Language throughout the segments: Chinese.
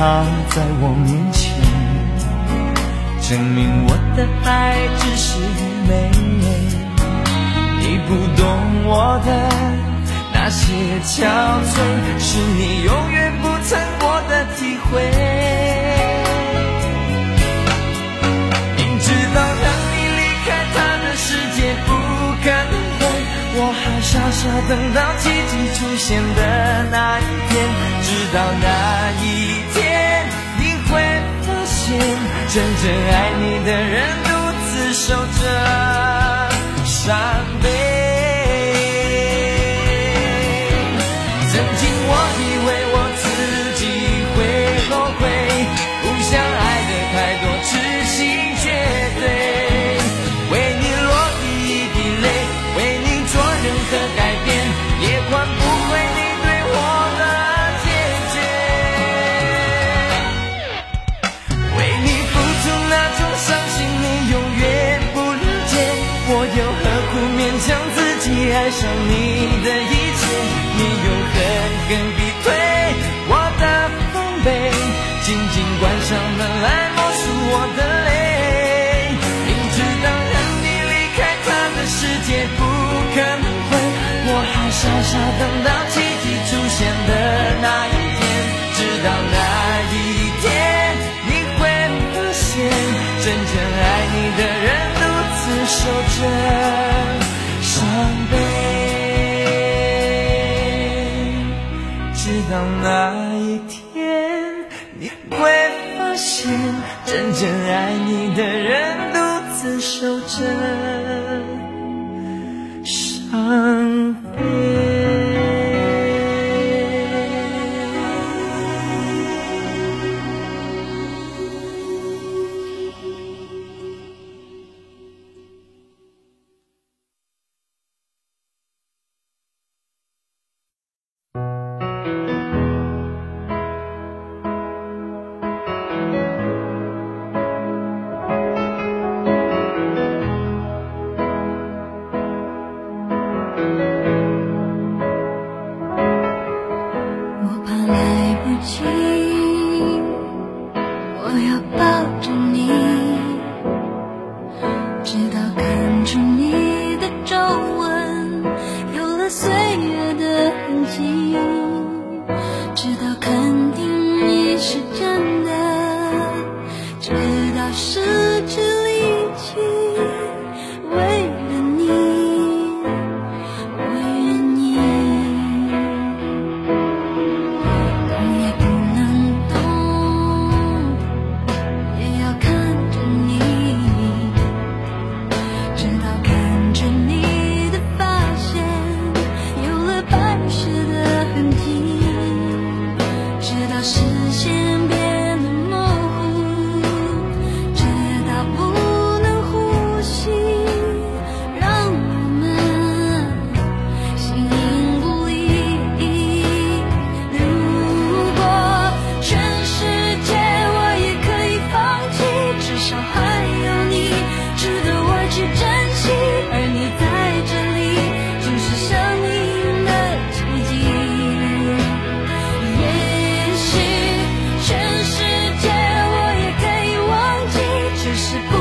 他在我面前，证明我的爱只是愚昧。你不懂我的那些憔悴，是你永远不曾过的体会。明知道让你离开他的世界不可能会，我还傻傻等到奇迹出现的那一天，直到那一天真正爱你的人独自守着伤悲。傻傻等到奇迹出现的那一天，直到那一天你会发现，真正爱你的人独自守着伤悲。直到那一天，你会发现，真正爱你的人独自守着伤悲。的痕迹，直到是不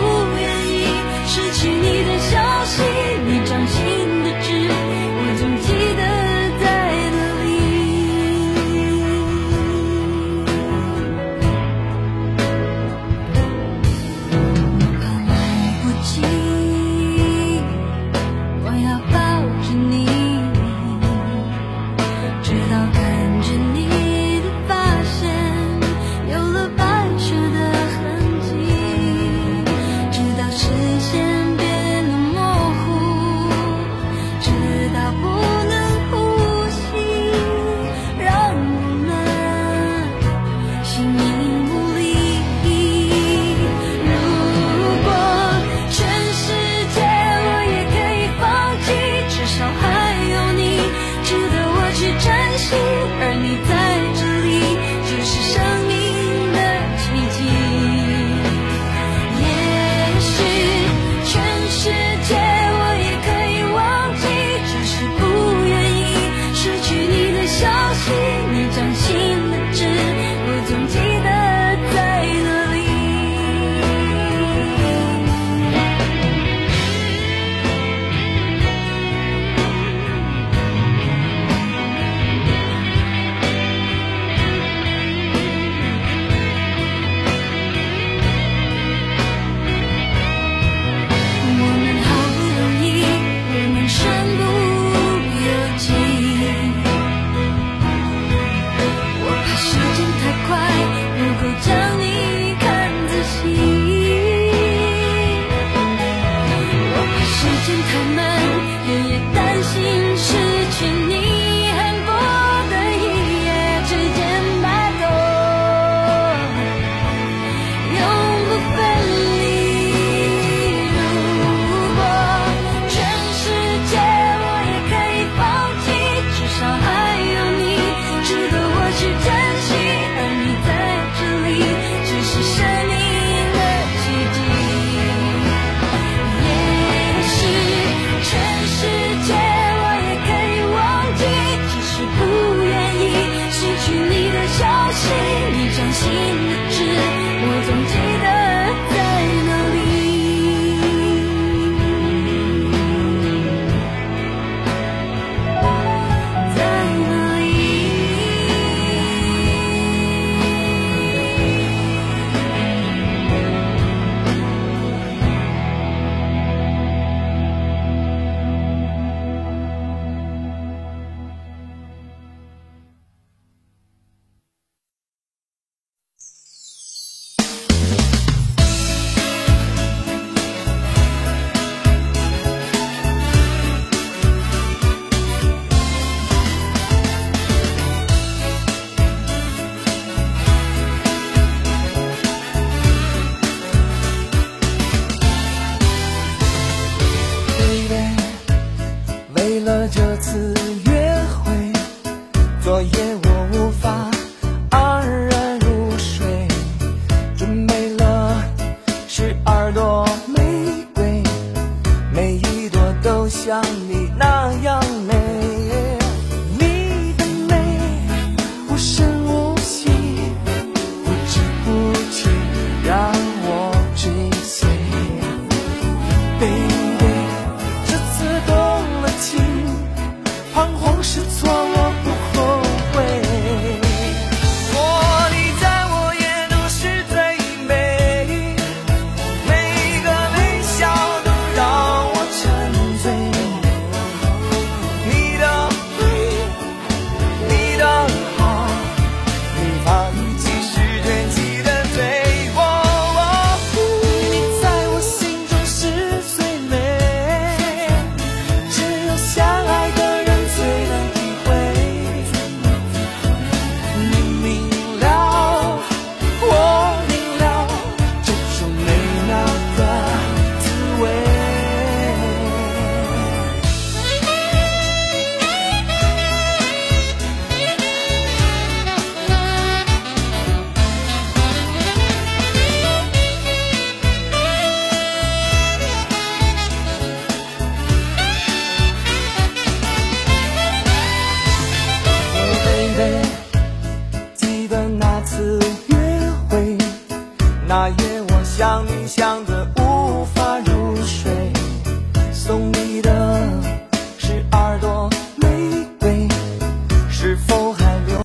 想